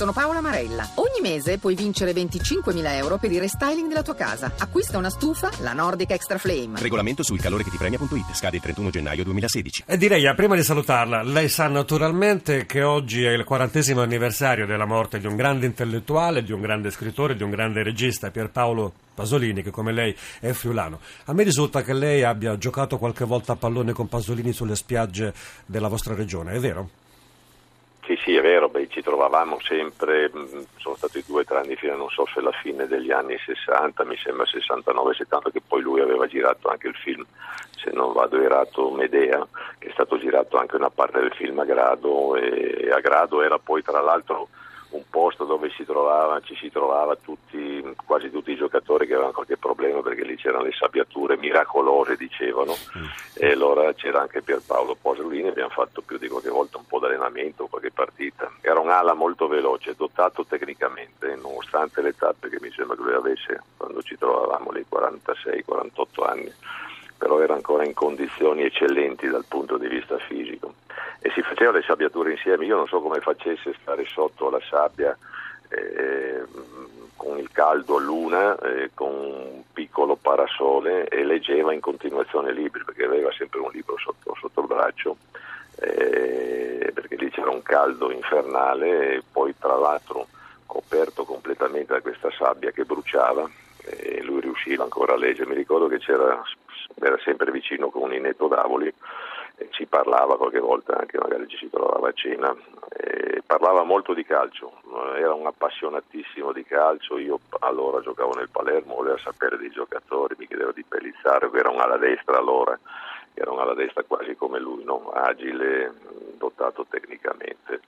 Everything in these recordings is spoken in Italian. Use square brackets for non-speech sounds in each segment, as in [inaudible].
Sono Paola Marella. Ogni mese puoi vincere 25.000 euro per il restyling della tua casa. Acquista una stufa, la Nordic Extra Flame. Regolamento sul calore che ti premia.it. Scade il 31 gennaio 2016. E direi, eh, prima di salutarla, lei sa naturalmente che oggi è il quarantesimo anniversario della morte di un grande intellettuale, di un grande scrittore, di un grande regista, Pierpaolo Pasolini, che come lei è friulano. A me risulta che lei abbia giocato qualche volta a pallone con Pasolini sulle spiagge della vostra regione, è vero? Sì, sì, è vero, beh, ci trovavamo sempre, mh, sono stati due o tre anni fino, non so se alla fine degli anni 60, mi sembra 69-70, che poi lui aveva girato anche il film, se non vado errato, Medea, che è stato girato anche una parte del film a Grado, e a Grado era poi tra l'altro un posto dove si trovava, ci si trovava tutti, quasi tutti i giocatori che avevano qualche problema perché lì c'erano le sabbiature miracolose dicevano. E allora c'era anche Pierpaolo Pasolini, abbiamo fatto più di qualche volta un po' di allenamento, qualche partita. Era un ala molto veloce, dotato tecnicamente, nonostante l'età perché mi sembra che lui avesse quando ci trovavamo lì 46-48 anni però era ancora in condizioni eccellenti dal punto di vista fisico e si faceva le sabbiature insieme, io non so come facesse stare sotto la sabbia eh, con il caldo a luna, eh, con un piccolo parasole e leggeva in continuazione libri perché aveva sempre un libro sotto, sotto il braccio eh, perché lì c'era un caldo infernale e poi tra l'altro coperto completamente da questa sabbia che bruciava e lui riusciva ancora a leggere. Mi ricordo che c'era, era sempre vicino con un inetto d'avoli ci parlava qualche volta anche, magari ci si trovava a cena. E parlava molto di calcio, era un appassionatissimo di calcio. Io allora giocavo nel Palermo, voleva sapere dei giocatori, mi chiedeva di Pellizzaro, era un ala destra allora, era un ala destra quasi come lui, no? agile, dotato tecnicamente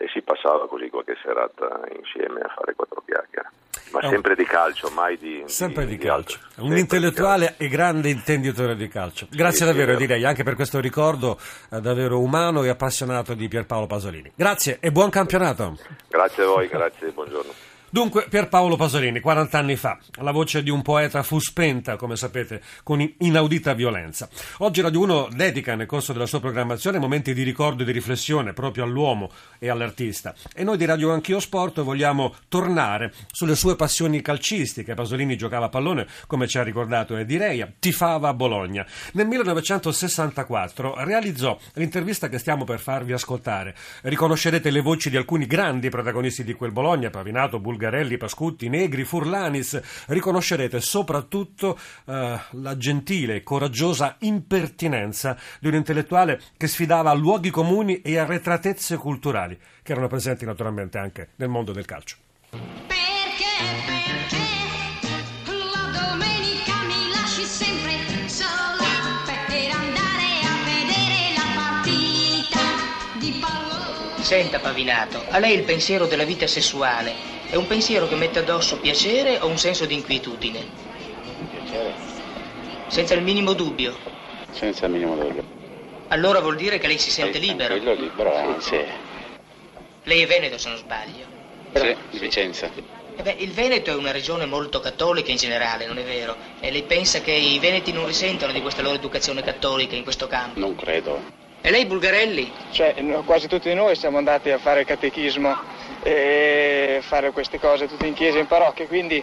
e si passava così qualche serata insieme a fare quattro chiacchiere. Ma sempre di calcio, mai di. Sempre di, di calcio. Di un intellettuale e grande intenditore di calcio. Grazie sì, davvero, sì, direi, anche per questo ricordo eh, davvero umano e appassionato di Pierpaolo Pasolini. Grazie e buon campionato. Grazie a voi, grazie, buongiorno. Dunque, Pierpaolo Pasolini, 40 anni fa, la voce di un poeta fu spenta, come sapete, con inaudita violenza. Oggi Radio 1 dedica nel corso della sua programmazione momenti di ricordo e di riflessione proprio all'uomo e all'artista. E noi di Radio Anch'io Sport vogliamo tornare sulle sue passioni calcistiche. Pasolini giocava a pallone, come ci ha ricordato Edi Reia, tifava a Bologna. Nel 1964 realizzò l'intervista che stiamo per farvi ascoltare. Riconoscerete le voci di alcuni grandi protagonisti di quel Bologna, Pavinato, Bulgaria, Bulgarelli, Pascutti, Negri, Furlanis, riconoscerete soprattutto eh, la gentile e coraggiosa impertinenza di un intellettuale che sfidava luoghi comuni e arretratezze culturali, che erano presenti naturalmente anche nel mondo del calcio. Senta, Pavinato, a lei il pensiero della vita sessuale è un pensiero che mette addosso piacere o un senso di inquietudine? Piacere. Senza il minimo dubbio? Senza il minimo dubbio. Allora vuol dire che lei si sente libero? Tranquillo, libero, anzi. Lei è veneto, se non sbaglio. Sì, di Vicenza. Eh beh, il Veneto è una regione molto cattolica in generale, non è vero? E lei pensa che i veneti non risentono di questa loro educazione cattolica in questo campo? Non credo. E lei Bulgarelli? Cioè, quasi tutti noi siamo andati a fare il catechismo e fare queste cose tutti in chiesa e in parrocchia, quindi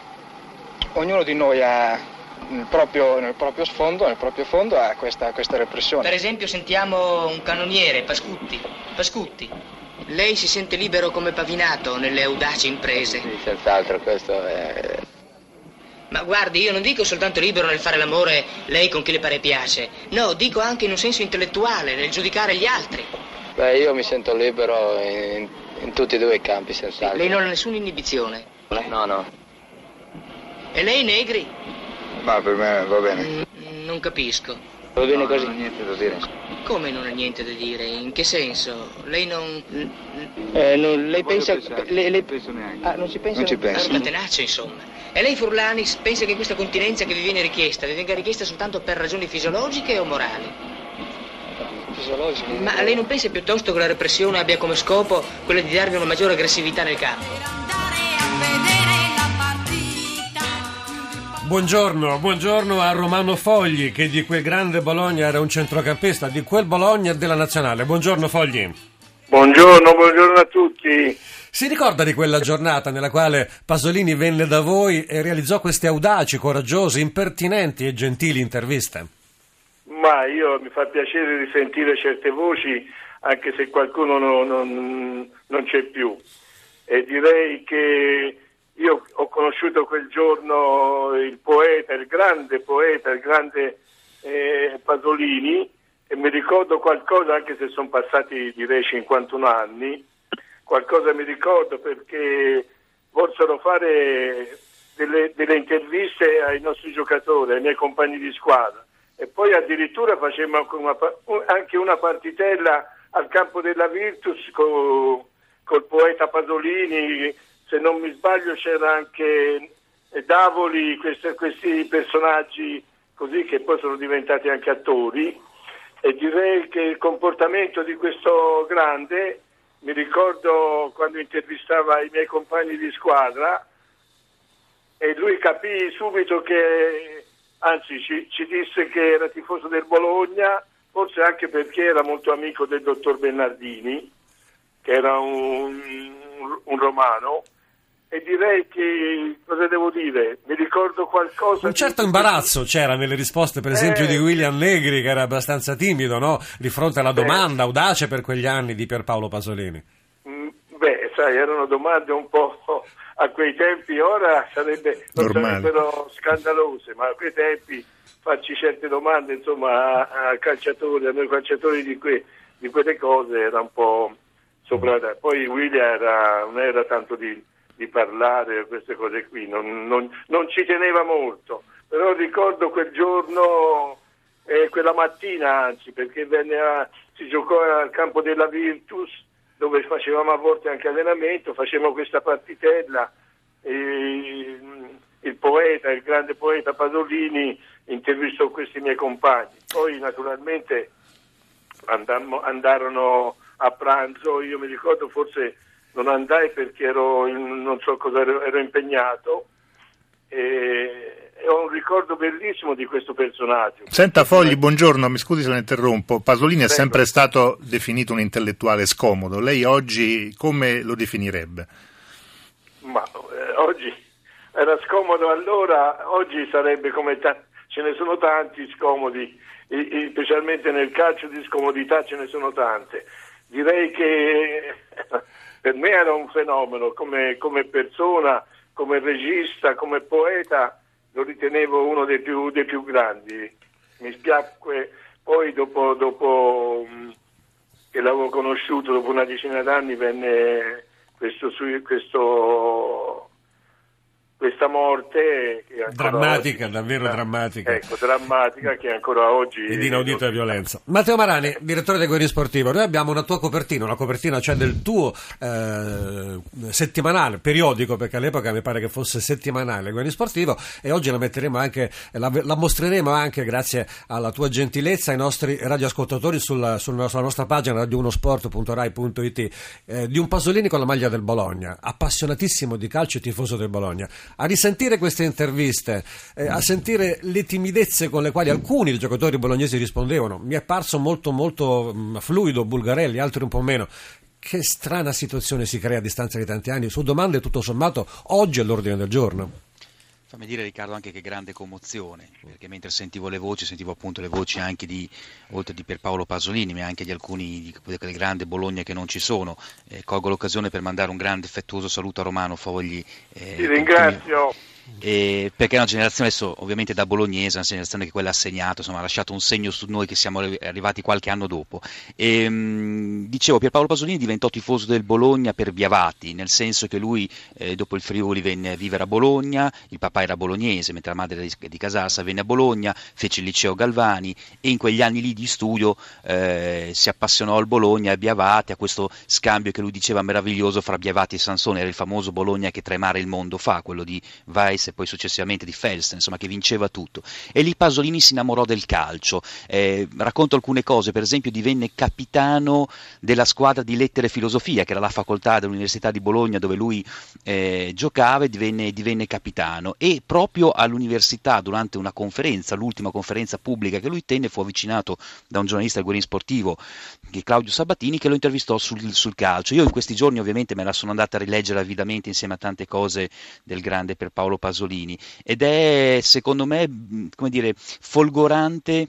ognuno di noi ha nel proprio, nel proprio sfondo, nel proprio fondo ha questa, questa repressione. Per esempio sentiamo un canoniere, Pascutti. Pascutti, lei si sente libero come pavinato nelle audaci imprese? Sì, senz'altro, questo è ma guardi, io non dico soltanto libero nel fare l'amore lei con chi le pare piace. No, dico anche in un senso intellettuale, nel giudicare gli altri. Beh, io mi sento libero in, in tutti e due i campi, senz'altro. Lei non ha nessuna inibizione? No, no. E lei, Negri? Ma per me va bene. Mm, non capisco. Va bene no, così? Non ho niente da dire. Come non ha niente da dire? In che senso? Lei non... Eh, non lei pensa... Lei, lei... Non penso neanche. Ah, non ci pensa? Non ci penso. Una tenacia, insomma. E lei, Furlanis, pensa che questa continenza che vi viene richiesta vi venga richiesta soltanto per ragioni fisiologiche o morali? Fisiologiche? Ma lei non pensa piuttosto che la repressione abbia come scopo quello di darvi una maggiore aggressività nel campo? Buongiorno, buongiorno a Romano Fogli che di quel grande Bologna era un centrocampista, di quel Bologna della nazionale. Buongiorno Fogli. Buongiorno, buongiorno a tutti. Si ricorda di quella giornata nella quale Pasolini venne da voi e realizzò queste audaci, coraggiose, impertinenti e gentili interviste? Ma io mi fa piacere risentire certe voci, anche se qualcuno no, non, non c'è più. E direi che io ho conosciuto quel giorno il poeta, il grande poeta, il grande eh, Pasolini e mi ricordo qualcosa, anche se sono passati direi 51 anni, qualcosa mi ricordo perché volsero fare delle, delle interviste ai nostri giocatori, ai miei compagni di squadra e poi addirittura facemmo anche una partitella al campo della Virtus con, col poeta Pasolini, se non mi sbaglio c'era anche Davoli, questi, questi personaggi così che poi sono diventati anche attori. E direi che il comportamento di questo grande, mi ricordo quando intervistava i miei compagni di squadra e lui capì subito che, anzi ci, ci disse che era tifoso del Bologna, forse anche perché era molto amico del dottor Bernardini, che era un, un romano e direi che cosa devo dire? Mi ricordo qualcosa. Un certo di... imbarazzo c'era nelle risposte, per esempio, eh... di William Negri, che era abbastanza timido no? di fronte alla domanda, eh... audace per quegli anni di Pierpaolo Pasolini. Sai, erano domande un po' a quei tempi, ora sarebbe, sarebbero scandalose, ma a quei tempi farci certe domande insomma, a, a calciatori, a noi calciatori di, que, di quelle cose era un po' sopra. Poi William era, non era tanto di di parlare queste cose qui, non, non, non, ci teneva molto, però ricordo quel giorno, eh, quella mattina anzi, perché a, si giocò al campo della Virtus dove facevamo a volte anche allenamento, facevamo questa partitella, e, il poeta, il grande poeta Pasolini intervistò questi miei compagni, poi naturalmente andammo, andarono a pranzo, io mi ricordo forse non andai perché ero, in, non so cosa ero, ero impegnato e, ho un ricordo bellissimo di questo personaggio. Senta Fogli, buongiorno, mi scusi se la interrompo. Pasolini è sempre stato definito un intellettuale scomodo, lei oggi come lo definirebbe? Ma eh, oggi era scomodo allora, oggi sarebbe come ta- ce ne sono tanti scomodi, I, i, specialmente nel calcio di scomodità ce ne sono tante. Direi che [laughs] per me era un fenomeno come, come persona, come regista, come poeta, lo ritenevo uno dei più, dei più grandi. Mi spiacque poi dopo, dopo mm, che l'avevo conosciuto, dopo una decina d'anni, venne questo, questo questa morte drammatica, oggi, davvero drammatica. Ecco, drammatica che ancora oggi e di inaudita violenza. Matteo Marani, direttore del Guerriero Sportivo, noi abbiamo una tua copertina, una copertina cioè del tuo eh, settimanale, periodico, perché all'epoca mi pare che fosse settimanale il Guerriero Sportivo e oggi la metteremo anche la, la, mostreremo anche grazie alla tua gentilezza ai nostri radioascoltatori sulla, sulla nostra pagina radio1sport.rai.it eh, di un Pasolini con la maglia del Bologna, appassionatissimo di calcio e tifoso del Bologna a risentire queste interviste, eh, a sentire le timidezze con le quali alcuni dei giocatori bolognesi rispondevano, mi è parso molto molto mm, fluido Bulgarelli, altri un po' meno. Che strana situazione si crea a distanza di tanti anni su domande tutto sommato oggi all'ordine del giorno. Fammi dire Riccardo anche che grande commozione, perché mentre sentivo le voci, sentivo appunto le voci anche di, oltre di Pierpaolo Pasolini, ma anche di alcuni di quel grande Bologna che non ci sono. Eh, colgo l'occasione per mandare un grande affettuoso saluto a Romano Fogli. Eh, Ti ringrazio. Eh, perché è una generazione adesso ovviamente da bolognese, una generazione che quella ha segnato, insomma, ha lasciato un segno su noi che siamo arrivati qualche anno dopo. E, mh, dicevo, Pierpaolo Pasolini diventò tifoso del Bologna per Biavati, nel senso che lui eh, dopo il Friuli venne a vivere a Bologna, il papà era bolognese, mentre la madre di, di Casassa, venne a Bologna, fece il liceo Galvani e in quegli anni lì di studio eh, si appassionò al Bologna e a Biavati, a questo scambio che lui diceva meraviglioso fra Biavati e Sansone, era il famoso Bologna che tremare il mondo fa, quello di vai Weiss e poi successivamente di Felsen, insomma che vinceva tutto. E lì Pasolini si innamorò del calcio. Eh, racconto alcune cose, per esempio divenne capitano della squadra di lettere e filosofia, che era la facoltà dell'Università di Bologna dove lui eh, giocava e divenne, divenne capitano. E proprio all'università, durante una conferenza, l'ultima conferenza pubblica che lui tenne, fu avvicinato da un giornalista del Guerin Sportivo, Claudio Sabatini, che lo intervistò sul, sul calcio. Io in questi giorni ovviamente me la sono andata a rileggere avidamente insieme a tante cose del grande per Paolo Pasolini ed è secondo me come dire folgorante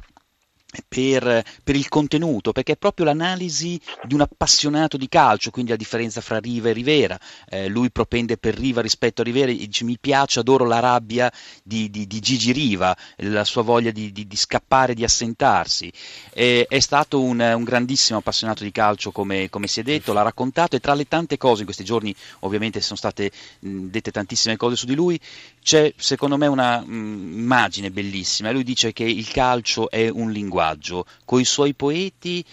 per, per, il contenuto, perché è proprio l'analisi di un appassionato di calcio, quindi la differenza fra Riva e Rivera. Eh, lui propende per Riva rispetto a Rivera, dice mi piace, adoro la rabbia di, di, di Gigi Riva, la sua voglia di, di scappare, di assentarsi. Eh, è stato un, un, grandissimo appassionato di calcio, come, come, si è detto, l'ha raccontato e tra le tante cose, in questi giorni ovviamente sono state mh, dette tantissime cose su di lui, c'è secondo me una mh, immagine bellissima. Lui dice che il calcio è un linguaggio linguaggio, coi suoi poeti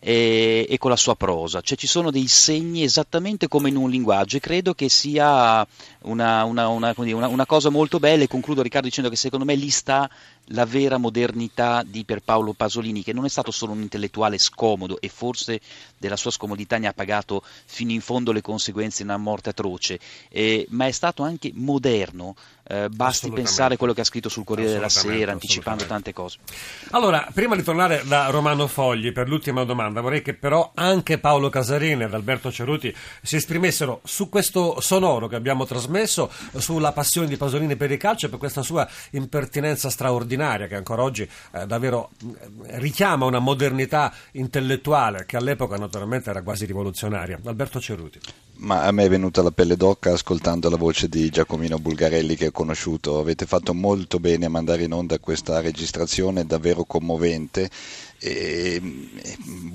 e, e, con la sua prosa, cioè ci sono dei segni esattamente come in un linguaggio e credo che sia una, una, una, una cosa molto bella e concludo Riccardo dicendo che secondo me lì sta la vera modernità di Pierpaolo Pasolini, che non è stato solo un intellettuale scomodo e forse della sua scomodità ne ha pagato fino in fondo le conseguenze in una morte atroce, eh, ma è stato anche moderno, eh, basti pensare a quello che ha scritto sul Corriere della Sera, anticipando tante cose. Allora, prima di tornare da Romano Fogli per l'ultima domanda, vorrei che però anche Paolo Casarini ed Alberto Ceruti si esprimessero su questo sonoro che abbiamo trasmesso, sulla passione di Pasolini per il calcio e per questa sua impertinenza straordinaria straordinaria che ancora oggi eh, davvero eh, richiama una modernità intellettuale che all'epoca naturalmente era quasi rivoluzionaria. Alberto Ceruti. Ma a me è venuta la pelle d'occa ascoltando la voce di Giacomino Bulgarelli che ho conosciuto. Avete fatto molto bene a mandare in onda questa registrazione davvero commovente e,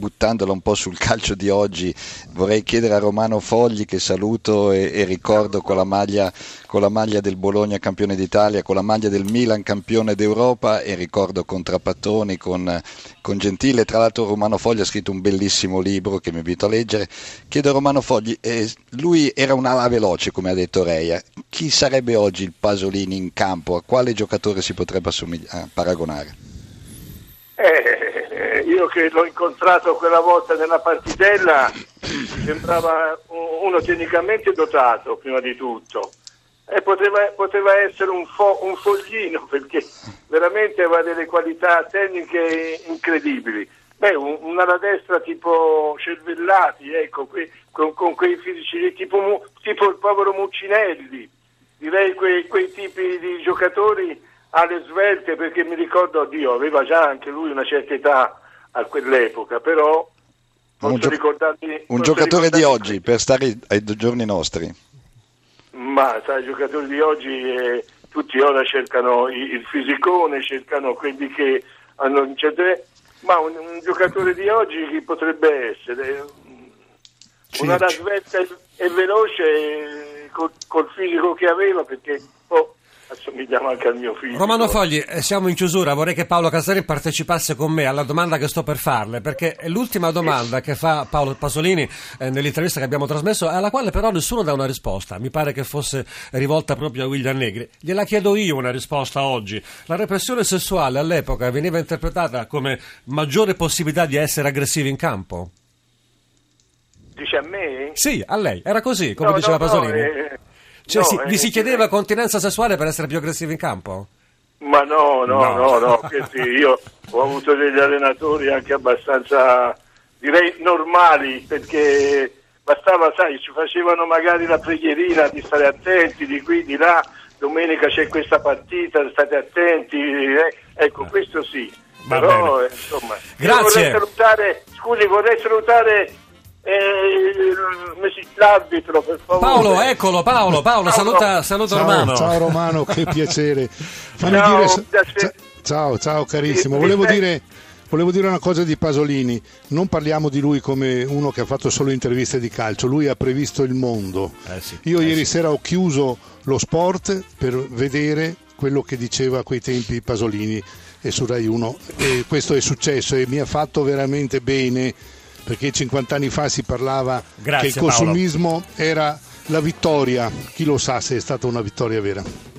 buttandola un po' sul calcio di oggi, vorrei chiedere a Romano Fogli, che saluto e, e ricordo con la, maglia, con la, maglia, del Bologna campione d'Italia, con la maglia del Milan campione d'Europa e ricordo con Trapattoni, con, con Gentile. Tra l'altro Romano Fogli ha scritto un bellissimo libro che mi invito a leggere. Chiedo a Romano Fogli, eh, lui era un'ala veloce come ha detto Reia, chi sarebbe oggi il Pasolini in campo? A quale giocatore si potrebbe paragonare? Eh, io che l'ho incontrato quella volta nella partitella sembrava uno tecnicamente dotato prima di tutto e poteva, poteva essere un, fo, un, foglino [laughs] perché veramente aveva delle qualità tecniche incredibili. Beh, un, una destra tipo Cervellati, ecco, que, con, con, quei fisici tipo, tipo, il povero Muccinelli, direi quei, quei tipi di giocatori alle svelte perché mi ricordo, Dio, aveva già anche lui una certa età a quell'epoca, però un, gio- un giocatore di oggi per stare ai giorni nostri. Ma sai, i giocatori di oggi eh, tutti ora cercano il, il fisicone, cercano quelli che hanno incerte... ma un, un, giocatore di oggi chi potrebbe essere? Una da svelta e, e veloce eh, col, col, fisico che aveva perché oh, assomigliamo anche al mio figlio. Romano Fogli, eh, siamo in chiusura, vorrei che Paolo Casari partecipasse con me alla domanda che sto per farle, perché è l'ultima domanda che fa Paolo Pasolini eh, nell'intervista che abbiamo trasmesso, alla quale però nessuno dà una risposta, mi pare che fosse rivolta proprio a William Negri. Gliela chiedo io una risposta oggi. La repressione sessuale all'epoca veniva interpretata come maggiore possibilità di essere aggressivi in campo? Dice a me? Sì, a lei, era così, come no, diceva no, Pasolini. No, eh cioè, no, si, eh, vi si chiedeva continenza sessuale per essere più aggressivi in campo? Ma no, no, no, no, no sì, io ho avuto degli allenatori anche abbastanza, direi, normali, perché bastava, sai, ci facevano magari la preghierina di stare attenti, di qui, di là, domenica c'è questa partita, state attenti, eh, ecco, questo sì. Va Però, eh, insomma, Grazie. Vorrei salutare, scusi, vorrei salutare eh, l'arbitro per favore. Paolo eccolo Paolo Paolo ciao, saluta, saluta ciao, Romano. ciao Romano che [laughs] piacere. Ciao, dire, ciao, ciao carissimo. Volevo dire Volevo dire una cosa di Pasolini, non parliamo di lui come uno che ha fatto solo interviste di calcio, lui ha previsto il mondo. Eh sì, Io eh ieri sì. sera ho chiuso lo sport per vedere quello che diceva a quei tempi Pasolini e su Rai 1 e questo è successo e mi ha fatto veramente bene perché 50 anni fa si parlava Grazie, che il consumismo Paolo. era la vittoria, chi lo sa se è stata una vittoria vera.